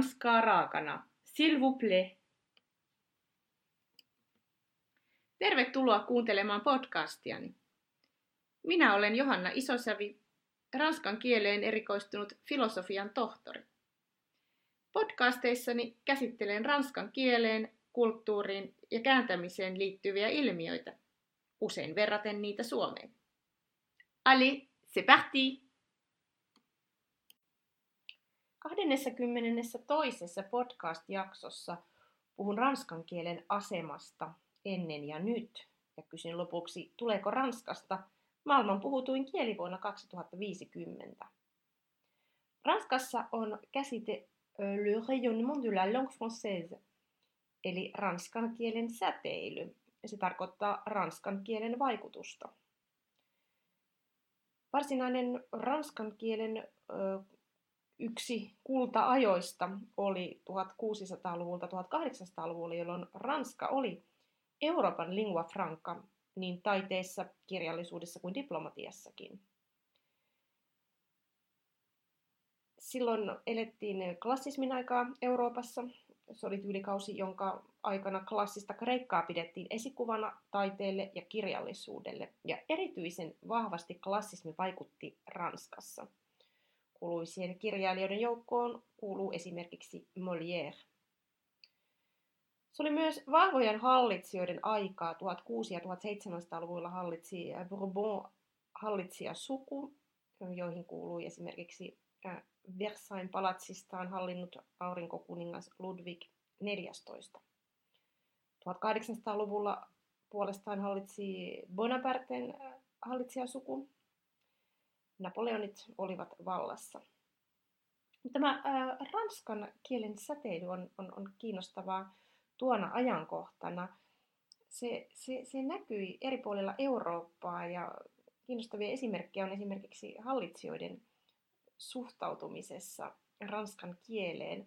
Ranskaa raakana. S'il. Tervetuloa kuuntelemaan podcastiani. Minä olen Johanna Isosävi, ranskan kieleen erikoistunut filosofian tohtori. Podcasteissani käsittelen ranskan kieleen, kulttuuriin ja kääntämiseen liittyviä ilmiöitä, usein verraten niitä Suomeen. Allez, c'est parti! 22. podcast-jaksossa puhun ranskan kielen asemasta ennen ja nyt ja kysyn lopuksi, tuleeko Ranskasta maailman puhutuin kieli vuonna 2050. Ranskassa on käsite le rayonnement de la langue française, eli ranskan kielen säteily. Se tarkoittaa ranskan kielen vaikutusta. Varsinainen ranskan kielen yksi kulta-ajoista oli 1600-luvulta 1800-luvulla, jolloin Ranska oli Euroopan lingua franca niin taiteessa, kirjallisuudessa kuin diplomatiassakin. Silloin elettiin klassismin aikaa Euroopassa. Se oli tyylikausi, jonka aikana klassista kreikkaa pidettiin esikuvana taiteelle ja kirjallisuudelle. Ja erityisen vahvasti klassismi vaikutti Ranskassa – Kuuluisien kirjailijoiden joukkoon kuuluu esimerkiksi Molière. Se oli myös vahvojen hallitsijoiden aikaa. 1600- ja 1700-luvulla hallitsi Bourbon hallitsija suku, joihin kuului esimerkiksi Versailles palatsistaan hallinnut aurinkokuningas Ludwig XIV. 1800-luvulla puolestaan hallitsi Bonaparten hallitsijasuku, Napoleonit olivat vallassa. Tämä ää, ranskan kielen säteily on, on, on kiinnostavaa tuona ajankohtana. Se, se, se näkyi eri puolilla Eurooppaa ja kiinnostavia esimerkkejä on esimerkiksi hallitsijoiden suhtautumisessa ranskan kieleen.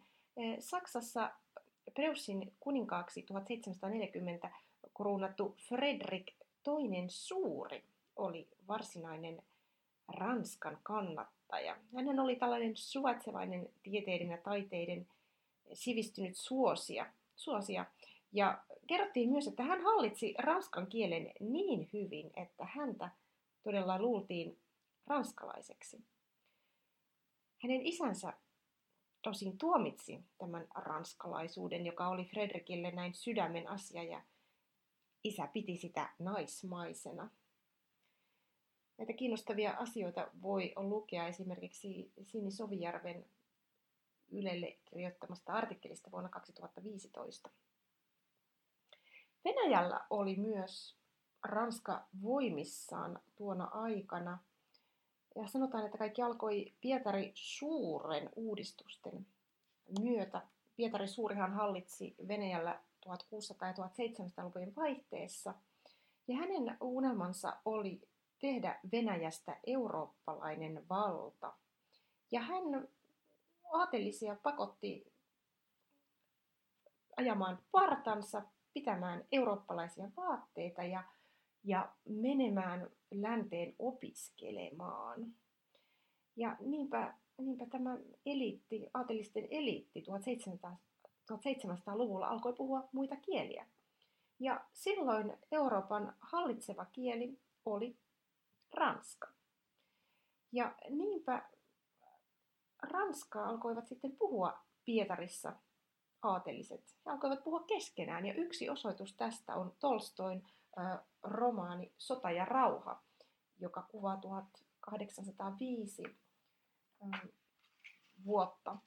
Saksassa Preussin kuninkaaksi 1740 kruunattu Fredrik II suuri oli varsinainen Ranskan kannattaja. Hän oli tällainen suvaitsevainen tieteiden ja taiteiden sivistynyt suosia, suosia. Ja kerrottiin myös, että hän hallitsi ranskan kielen niin hyvin, että häntä todella luultiin ranskalaiseksi. Hänen isänsä tosin tuomitsi tämän ranskalaisuuden, joka oli Fredrikille näin sydämen asia ja isä piti sitä naismaisena. Näitä kiinnostavia asioita voi lukea esimerkiksi Sini Sovijärven Ylelle kirjoittamasta artikkelista vuonna 2015. Venäjällä oli myös Ranska voimissaan tuona aikana. Ja sanotaan, että kaikki alkoi Pietari Suuren uudistusten myötä. Pietari Suurihan hallitsi Venäjällä 1600- ja 1700-lukujen vaihteessa. Ja hänen unelmansa oli tehdä Venäjästä eurooppalainen valta. Ja hän aatelisia pakotti ajamaan partansa, pitämään eurooppalaisia vaatteita ja, ja menemään länteen opiskelemaan. Ja niinpä, niinpä tämä eliitti, aatelisten eliitti 1700, 1700-luvulla alkoi puhua muita kieliä. Ja silloin Euroopan hallitseva kieli oli ranska. Ja niinpä ranskaa alkoivat sitten puhua Pietarissa aateliset. He alkoivat puhua keskenään ja yksi osoitus tästä on Tolstoin äh, romaani Sota ja rauha, joka kuvaa 1805 äh, vuotta.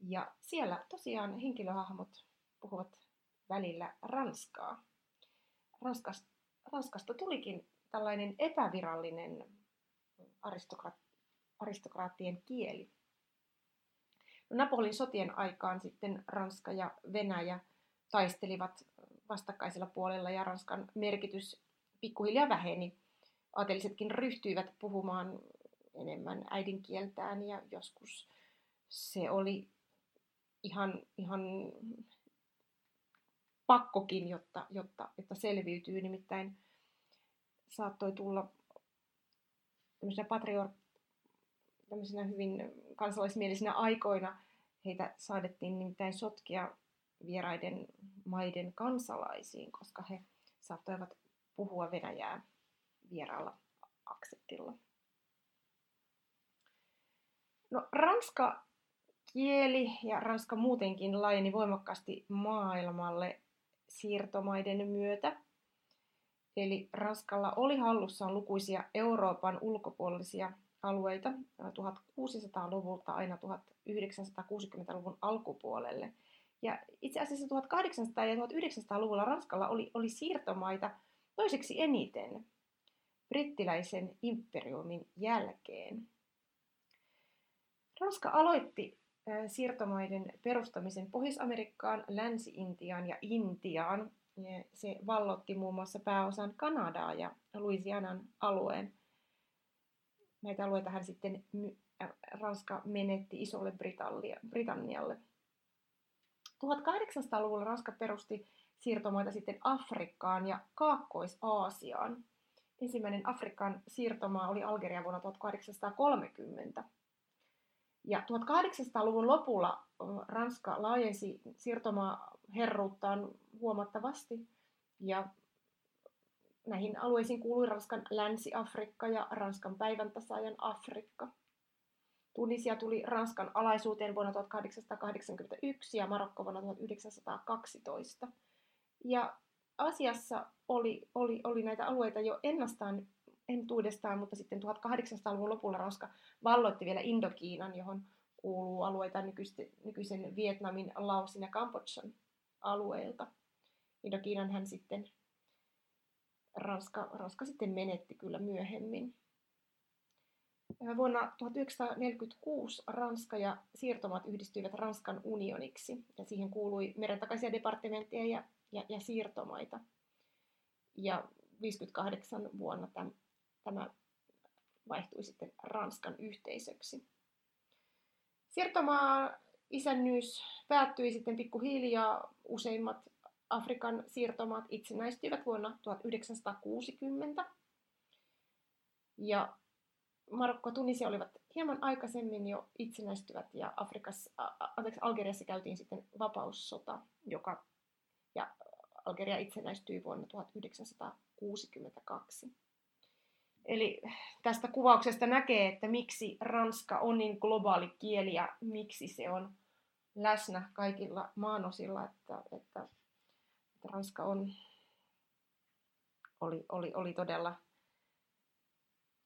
Ja siellä tosiaan henkilöhahmot puhuvat välillä ranskaa. Ranskasta, Ranskasta tulikin tällainen epävirallinen aristokraat, aristokraattien kieli. No, Napolin sotien aikaan sitten Ranska ja Venäjä taistelivat vastakkaisella puolella ja Ranskan merkitys pikkuhiljaa väheni. Aatelisetkin ryhtyivät puhumaan enemmän äidinkieltään ja joskus se oli ihan, ihan pakkokin, jotta, jotta, jotta selviytyy. Nimittäin saattoi tulla tämmöisenä patrior, tämmöisenä hyvin kansalaismielisinä aikoina heitä saadettiin nimittäin sotkia vieraiden maiden kansalaisiin, koska he saattoivat puhua Venäjää vieraalla aksentilla. No, ranska kieli ja ranska muutenkin laajeni voimakkaasti maailmalle siirtomaiden myötä. Eli Ranskalla oli hallussaan lukuisia Euroopan ulkopuolisia alueita 1600-luvulta aina 1960-luvun alkupuolelle. Ja itse asiassa 1800- ja 1900-luvulla Ranskalla oli, oli siirtomaita toiseksi eniten brittiläisen imperiumin jälkeen. Ranska aloitti siirtomaiden perustamisen Pohjois-Amerikkaan, Länsi-Intiaan ja Intiaan. Se vallotti muun muassa pääosan Kanadaa ja Louisianan alueen. Näitä alueita hän sitten Ranska menetti isolle Britannialle. 1800-luvulla Ranska perusti siirtomaita sitten Afrikkaan ja Kaakkois-Aasiaan. Ensimmäinen Afrikan siirtomaa oli Algeria vuonna 1830. Ja 1800-luvun lopulla Ranska laajensi siirtomaa herruuttaan huomattavasti ja näihin alueisiin kuului Ranskan Länsi-Afrikka ja Ranskan päivän tasaajan Afrikka. Tunisia tuli Ranskan alaisuuteen vuonna 1881 ja Marokko vuonna 1912. Ja Asiassa oli, oli, oli näitä alueita jo ennastaan entuudestaan, mutta sitten 1800-luvun lopulla Ranska valloitti vielä Indokiinan, johon kuuluu alueita nykyisen Vietnamin, Laosin ja Kambodžan alueelta. Indokiinan hän sitten Ranska, Ranska sitten menetti kyllä myöhemmin. Vuonna 1946 Ranska ja siirtomaat yhdistyivät Ranskan unioniksi ja siihen kuului merentakaisia departementteja ja, ja, ja siirtomaita. Ja 58 vuonna tämän, tämä vaihtui sitten Ranskan yhteisöksi. Siirtomaa isännyys päättyi sitten pikkuhiljaa. Useimmat Afrikan siirtomaat itsenäistyivät vuonna 1960. Ja Marokko ja Tunisia olivat hieman aikaisemmin jo itsenäistyvät ja Afrikassa, anteeksi, Algeriassa käytiin sitten vapaussota, joka ja Algeria itsenäistyi vuonna 1962. Eli tästä kuvauksesta näkee, että miksi Ranska on niin globaali kieli ja miksi se on läsnä kaikilla maanosilla, että, että, että Ranska on, oli, oli, oli todella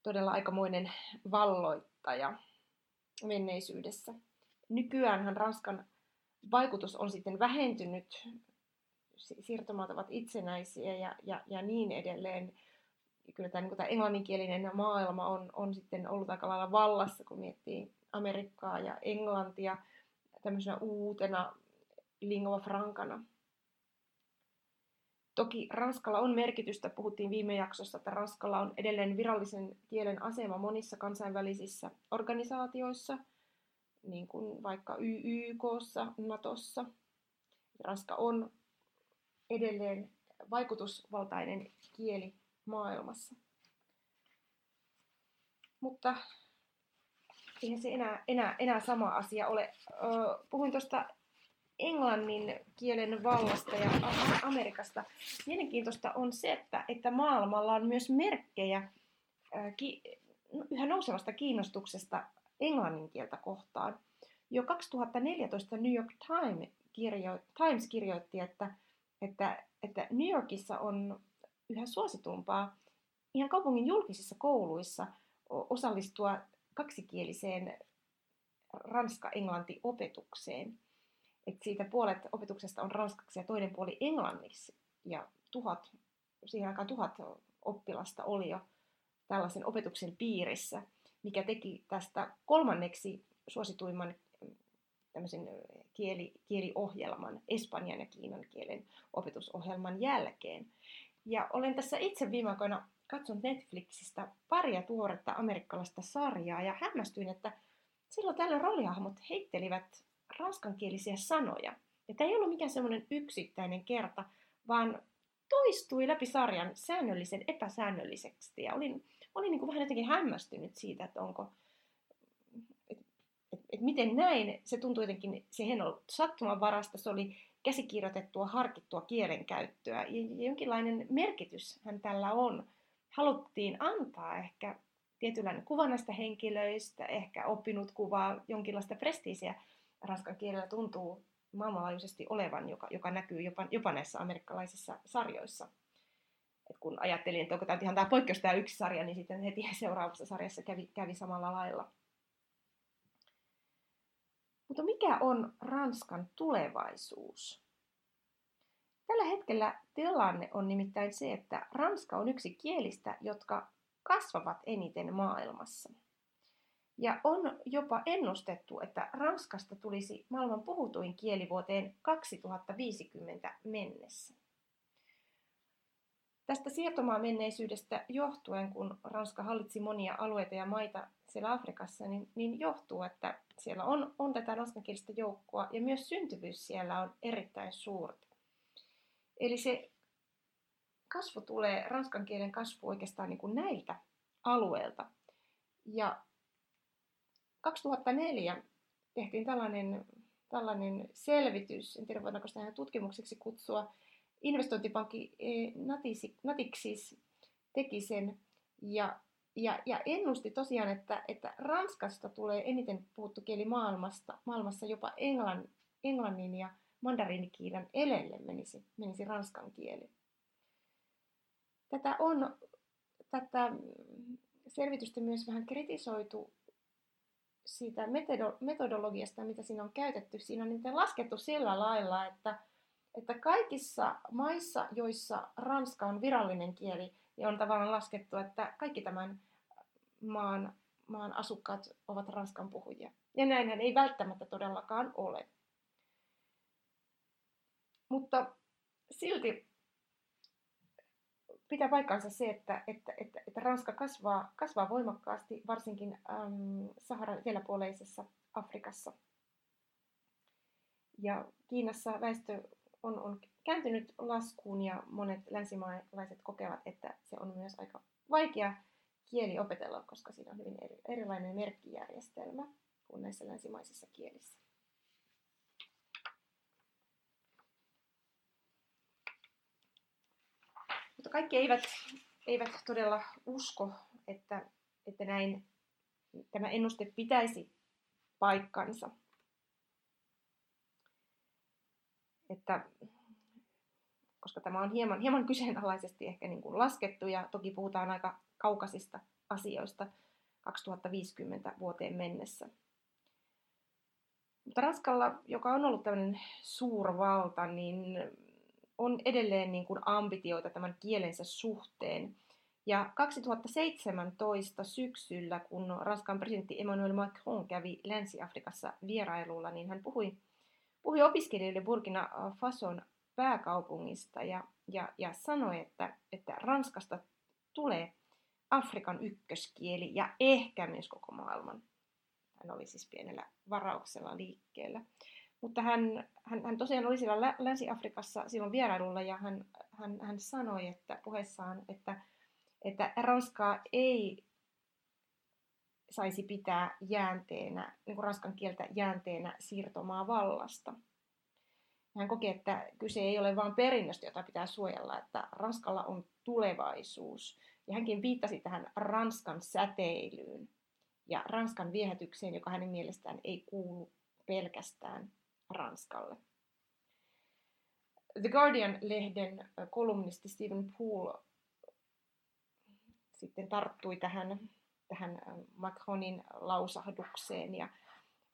todella aikamoinen valloittaja menneisyydessä. Nykyäänhän Ranskan vaikutus on sitten vähentynyt, siirtomaat ovat itsenäisiä ja, ja, ja niin edelleen. Kyllä tämä, niin tämä englanninkielinen maailma on, on sitten ollut aika lailla vallassa, kun miettii Amerikkaa ja Englantia tämmöisenä uutena lingua francana. Toki Ranskalla on merkitystä, puhuttiin viime jaksossa, että Ranskalla on edelleen virallisen kielen asema monissa kansainvälisissä organisaatioissa, niin kuin vaikka YYKssa, Natossa. Ranska on edelleen vaikutusvaltainen kieli maailmassa. Mutta eihän se enää, enää, enää sama asia ole. Puhuin tuosta englannin kielen vallasta ja Amerikasta. Mielenkiintoista on se, että, että maailmalla on myös merkkejä ki, yhä nousevasta kiinnostuksesta englannin kieltä kohtaan. Jo 2014 New York Times kirjoitti, että, että, että New Yorkissa on yhä suositumpaa ihan kaupungin julkisissa kouluissa osallistua kaksikieliseen ranska-englanti-opetukseen että siitä puolet opetuksesta on ranskaksi ja toinen puoli englanniksi. Ja tuhat, siihen aikaan tuhat oppilasta oli jo tällaisen opetuksen piirissä, mikä teki tästä kolmanneksi suosituimman tämmöisen kieli, kieliohjelman, espanjan ja kiinan kielen opetusohjelman jälkeen. Ja olen tässä itse viime aikoina katsonut Netflixistä paria tuoretta amerikkalaista sarjaa ja hämmästyin, että silloin tällä roolihahmot heittelivät ranskankielisiä sanoja. Ja tämä ei ollut mikään semmoinen yksittäinen kerta, vaan toistui läpi sarjan säännöllisen epäsäännölliseksi. Ja olin, olin niin kuin vähän jotenkin hämmästynyt siitä, että onko, et, et, että miten näin, se tuntui jotenkin, se ei ollut sattumanvarasta, se oli käsikirjoitettua, harkittua kielenkäyttöä ja jonkinlainen merkitys hän tällä on. Haluttiin antaa ehkä tietynlainen kuva näistä henkilöistä, ehkä oppinut kuvaa, jonkinlaista prestiisiä ranskan kielellä tuntuu maailmanlaajuisesti olevan, joka, joka näkyy jopa, jopa näissä amerikkalaisissa sarjoissa. Et kun ajattelin, että onko tämä ihan tämä poikkeus tämä yksi sarja, niin sitten heti seuraavassa sarjassa kävi, kävi samalla lailla. Mutta mikä on Ranskan tulevaisuus? Tällä hetkellä tilanne on nimittäin se, että Ranska on yksi kielistä, jotka kasvavat eniten maailmassa. Ja on jopa ennustettu, että Ranskasta tulisi maailman puhutuin kieli vuoteen 2050 mennessä. Tästä siirtomaa-menneisyydestä johtuen, kun Ranska hallitsi monia alueita ja maita siellä Afrikassa, niin, niin johtuu, että siellä on, on tätä ranskankielistä joukkoa ja myös syntyvyys siellä on erittäin suurta. Eli se kasvu tulee, ranskan kielen kasvu oikeastaan niin kuin näiltä alueilta. Ja 2004 tehtiin tällainen, tällainen selvitys, en tiedä voidaanko sitä tutkimukseksi kutsua, investointipankki e, Natixis teki sen ja, ja, ja ennusti tosiaan, että, että Ranskasta tulee eniten puhuttu kieli maailmasta, maailmassa jopa englann, englannin ja mandariinikiilan elelle menisi, menisi ranskan kieli. Tätä on tätä selvitystä myös vähän kritisoitu siitä metodologiasta, mitä siinä on käytetty. Siinä on niitä laskettu sillä lailla, että, että kaikissa maissa, joissa ranska on virallinen kieli, niin on tavallaan laskettu, että kaikki tämän maan, maan asukkaat ovat ranskan puhujia. Ja näinhän ei välttämättä todellakaan ole. Mutta silti pitää paikkansa se, että, että, että, että Ranska kasvaa, kasvaa voimakkaasti, varsinkin ähm, Saharan eteläpuoleisessa Afrikassa. Ja Kiinassa väestö on, on kääntynyt laskuun ja monet länsimaalaiset kokevat, että se on myös aika vaikea kieli opetella, koska siinä on hyvin eri, erilainen merkkijärjestelmä kuin näissä länsimaisissa kielissä. Mutta kaikki eivät, eivät todella usko, että, että näin tämä ennuste pitäisi paikkansa. Että, koska tämä on hieman, hieman kyseenalaisesti ehkä niin kuin laskettu ja toki puhutaan aika kaukaisista asioista 2050 vuoteen mennessä. Mutta Ranskalla, joka on ollut tämmöinen suurvalta, niin on edelleen niin kuin ambitioita tämän kielensä suhteen. Ja 2017 syksyllä, kun Ranskan presidentti Emmanuel Macron kävi Länsi-Afrikassa vierailulla, niin hän puhui, puhui opiskelijoille Burkina Fason pääkaupungista ja, ja, ja sanoi, että, että Ranskasta tulee Afrikan ykköskieli ja ehkä myös koko maailman. Hän oli siis pienellä varauksella liikkeellä. Mutta hän, hän, hän tosiaan oli siellä Länsi-Afrikassa silloin vierailulla ja hän, hän, hän sanoi että puheessaan, että, että Ranskaa ei saisi pitää jäänteenä, niin kuin ranskan kieltä jäänteenä siirtomaa vallasta. Hän koki, että kyse ei ole vain perinnöstä, jota pitää suojella, että Ranskalla on tulevaisuus. Ja hänkin viittasi tähän Ranskan säteilyyn ja Ranskan viehätykseen, joka hänen mielestään ei kuulu pelkästään Ranskalle. The Guardian-lehden kolumnisti Stephen Poole sitten tarttui tähän, tähän Macronin lausahdukseen ja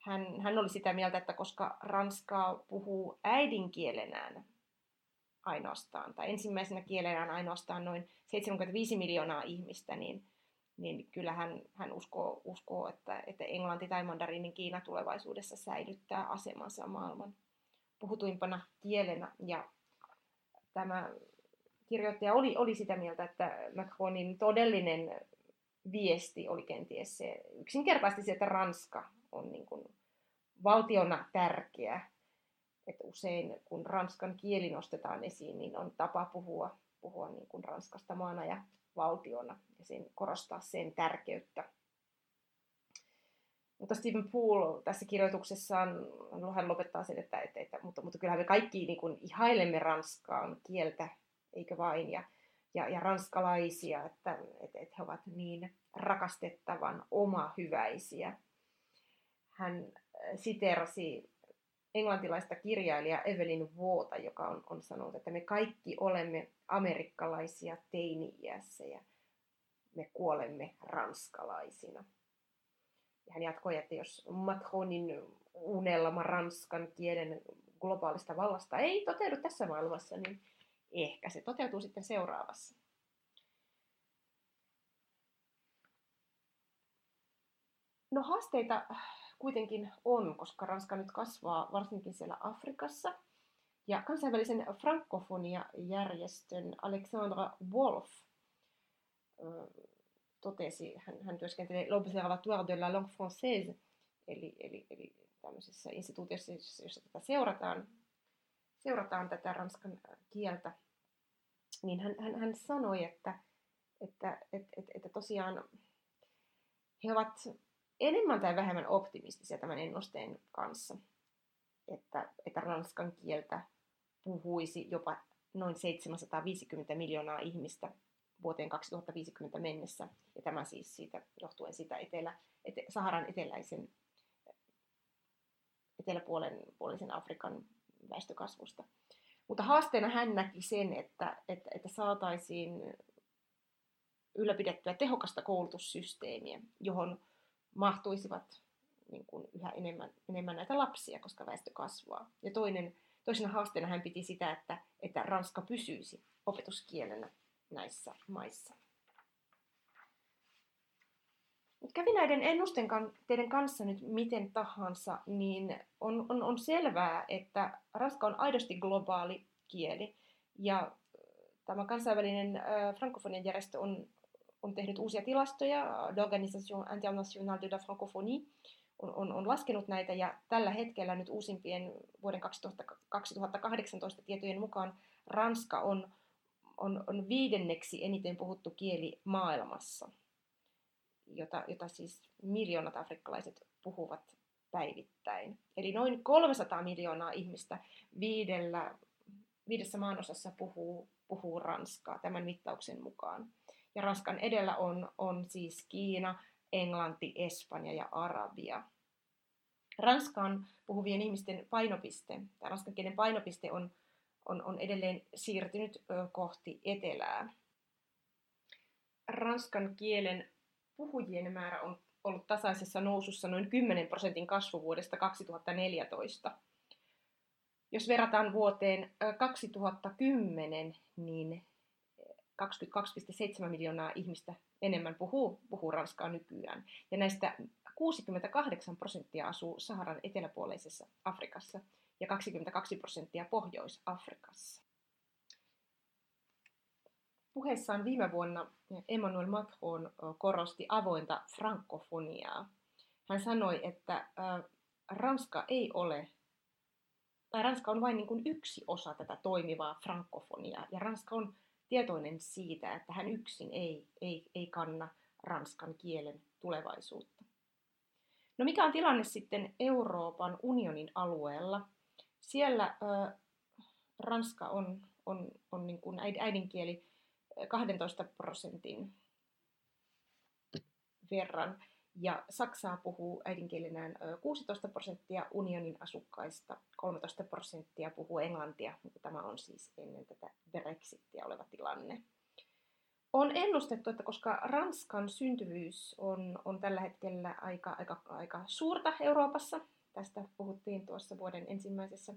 hän, hän oli sitä mieltä, että koska Ranskaa puhuu äidinkielenään ainoastaan, tai ensimmäisenä kielenään ainoastaan noin 75 miljoonaa ihmistä, niin niin kyllä hän, hän uskoo, uskoo että, että englanti tai mandariinin Kiina tulevaisuudessa säilyttää asemansa maailman puhutuimpana kielenä. Ja tämä kirjoittaja oli, oli sitä mieltä, että Macronin todellinen viesti oli kenties se yksinkertaisesti se, että Ranska on niin kuin valtiona tärkeä. Että usein kun ranskan kieli nostetaan esiin, niin on tapa puhua, puhua niin kuin Ranskasta maana ja valtiona ja sen, korostaa sen tärkeyttä. Mutta Stephen Poole tässä kirjoituksessaan, hän lopettaa sen, että, että, että mutta, mutta kyllähän me kaikki niin kuin ihailemme ranskaan kieltä, eikö vain, ja, ja, ja ranskalaisia, että, että, että he ovat niin rakastettavan oma hyväisiä. Hän äh, siterasi englantilaista kirjailija Evelyn Vuota, joka on, on sanonut, että me kaikki olemme amerikkalaisia teini-iässä ja me kuolemme ranskalaisina. Ja hän jatkoi, että jos Macronin unelma ranskan kielen globaalista vallasta ei toteudu tässä maailmassa, niin ehkä se toteutuu sitten seuraavassa. No haasteita kuitenkin on, koska Ranska nyt kasvaa varsinkin siellä Afrikassa. Ja kansainvälisen frankofonia-järjestön Alexandra Wolf totesi, hän, hän työskentelee l'Observatoire de la langue française, eli, eli, eli tämmöisessä instituutiossa, jossa tätä seurataan, seurataan tätä ranskan kieltä, niin hän, hän, hän sanoi, että, että, että, että, että tosiaan he ovat enemmän tai vähemmän optimistisia tämän ennusteen kanssa, että, että ranskan kieltä puhuisi jopa noin 750 miljoonaa ihmistä vuoteen 2050 mennessä. Ja tämä siis siitä, johtuen siitä etelä, ete, Saharan eteläisen eteläpuolen puolisen Afrikan väestökasvusta. Mutta haasteena hän näki sen, että, että, että saataisiin ylläpidettyä tehokasta koulutussysteemiä, johon mahtuisivat niin kuin yhä enemmän, enemmän näitä lapsia, koska väestö kasvaa. Ja toinen, toisena haasteena hän piti sitä, että, että ranska pysyisi opetuskielenä näissä maissa. Mut kävi näiden ennusten teidän kanssa nyt miten tahansa, niin on, on, on selvää, että ranska on aidosti globaali kieli. Ja tämä kansainvälinen äh, frankofonian järjestö on on tehnyt uusia tilastoja, L'Organisation Internationale de la Francophonie on, on, on laskenut näitä ja tällä hetkellä nyt uusimpien vuoden 2000, 2018 tietojen mukaan Ranska on, on, on viidenneksi eniten puhuttu kieli maailmassa, jota, jota siis miljoonat afrikkalaiset puhuvat päivittäin. Eli noin 300 miljoonaa ihmistä viidellä, viidessä maanosassa puhuu, puhuu ranskaa tämän mittauksen mukaan. Ja Ranskan edellä on, on siis Kiina, Englanti, Espanja ja Arabia. Ranskan puhuvien ihmisten painopiste, tai ranskan kielen painopiste on, on, on edelleen siirtynyt kohti etelää. Ranskan kielen puhujien määrä on ollut tasaisessa nousussa noin 10 prosentin kasvu vuodesta 2014. Jos verrataan vuoteen 2010, niin 22,7 miljoonaa ihmistä enemmän puhuu, puhuu ranskaa nykyään. Ja näistä 68 prosenttia asuu Saharan eteläpuoleisessa Afrikassa ja 22 prosenttia Pohjois-Afrikassa. Puheessaan viime vuonna Emmanuel Macron korosti avointa frankofoniaa. Hän sanoi, että Ranska ei ole, tai Ranska on vain niin kuin yksi osa tätä toimivaa frankofoniaa, ja Ranska on tietoinen siitä, että hän yksin ei, ei, ei kanna ranskan kielen tulevaisuutta. No mikä on tilanne sitten Euroopan unionin alueella? Siellä ö, ranska on, on, on niin kuin äidinkieli 12 prosentin verran ja Saksaa puhuu äidinkielenään 16 prosenttia unionin asukkaista, 13 prosenttia puhuu englantia, mutta tämä on siis ennen tätä Brexitia oleva tilanne. On ennustettu, että koska Ranskan syntyvyys on, on tällä hetkellä aika, aika, aika suurta Euroopassa, tästä puhuttiin tuossa vuoden ensimmäisessä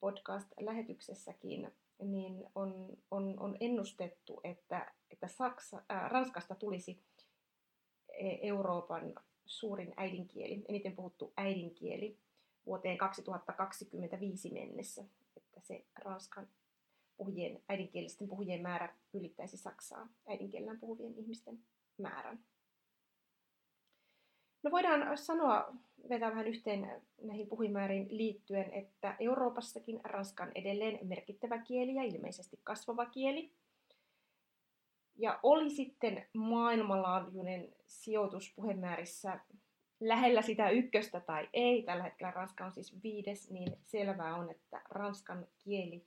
podcast-lähetyksessäkin, niin on, on, on ennustettu, että, että Saksa, äh, Ranskasta tulisi Euroopan suurin äidinkieli, eniten puhuttu äidinkieli vuoteen 2025 mennessä, että se ranskan puhujien, äidinkielisten puhujien määrä ylittäisi Saksaa äidinkielellään puhuvien ihmisten määrän. No voidaan sanoa, vetää vähän yhteen näihin puhujimääriin liittyen, että Euroopassakin Ranska on edelleen merkittävä kieli ja ilmeisesti kasvava kieli. Ja oli sitten maailmanlaajuinen sijoitus puhemäärissä lähellä sitä ykköstä tai ei, tällä hetkellä Ranska on siis viides, niin selvää on, että ranskan kieli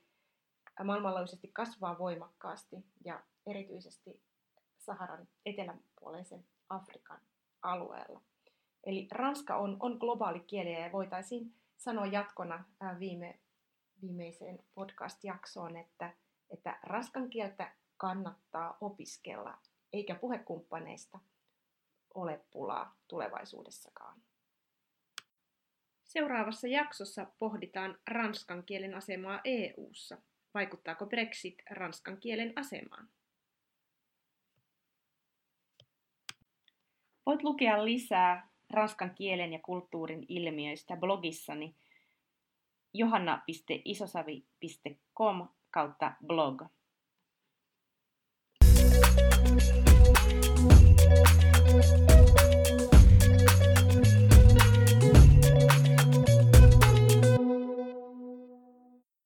maailmanlaajuisesti kasvaa voimakkaasti ja erityisesti Saharan eteläpuoleisen Afrikan alueella. Eli ranska on, on globaali kieli ja voitaisiin sanoa jatkona viime, viimeiseen podcast-jaksoon, että, että ranskan kieltä kannattaa opiskella, eikä puhekumppaneista ole pulaa tulevaisuudessakaan. Seuraavassa jaksossa pohditaan ranskan kielen asemaa EU:ssa. Vaikuttaako Brexit ranskan kielen asemaan? Voit lukea lisää ranskan kielen ja kulttuurin ilmiöistä blogissani johanna.isosavi.com kautta blog.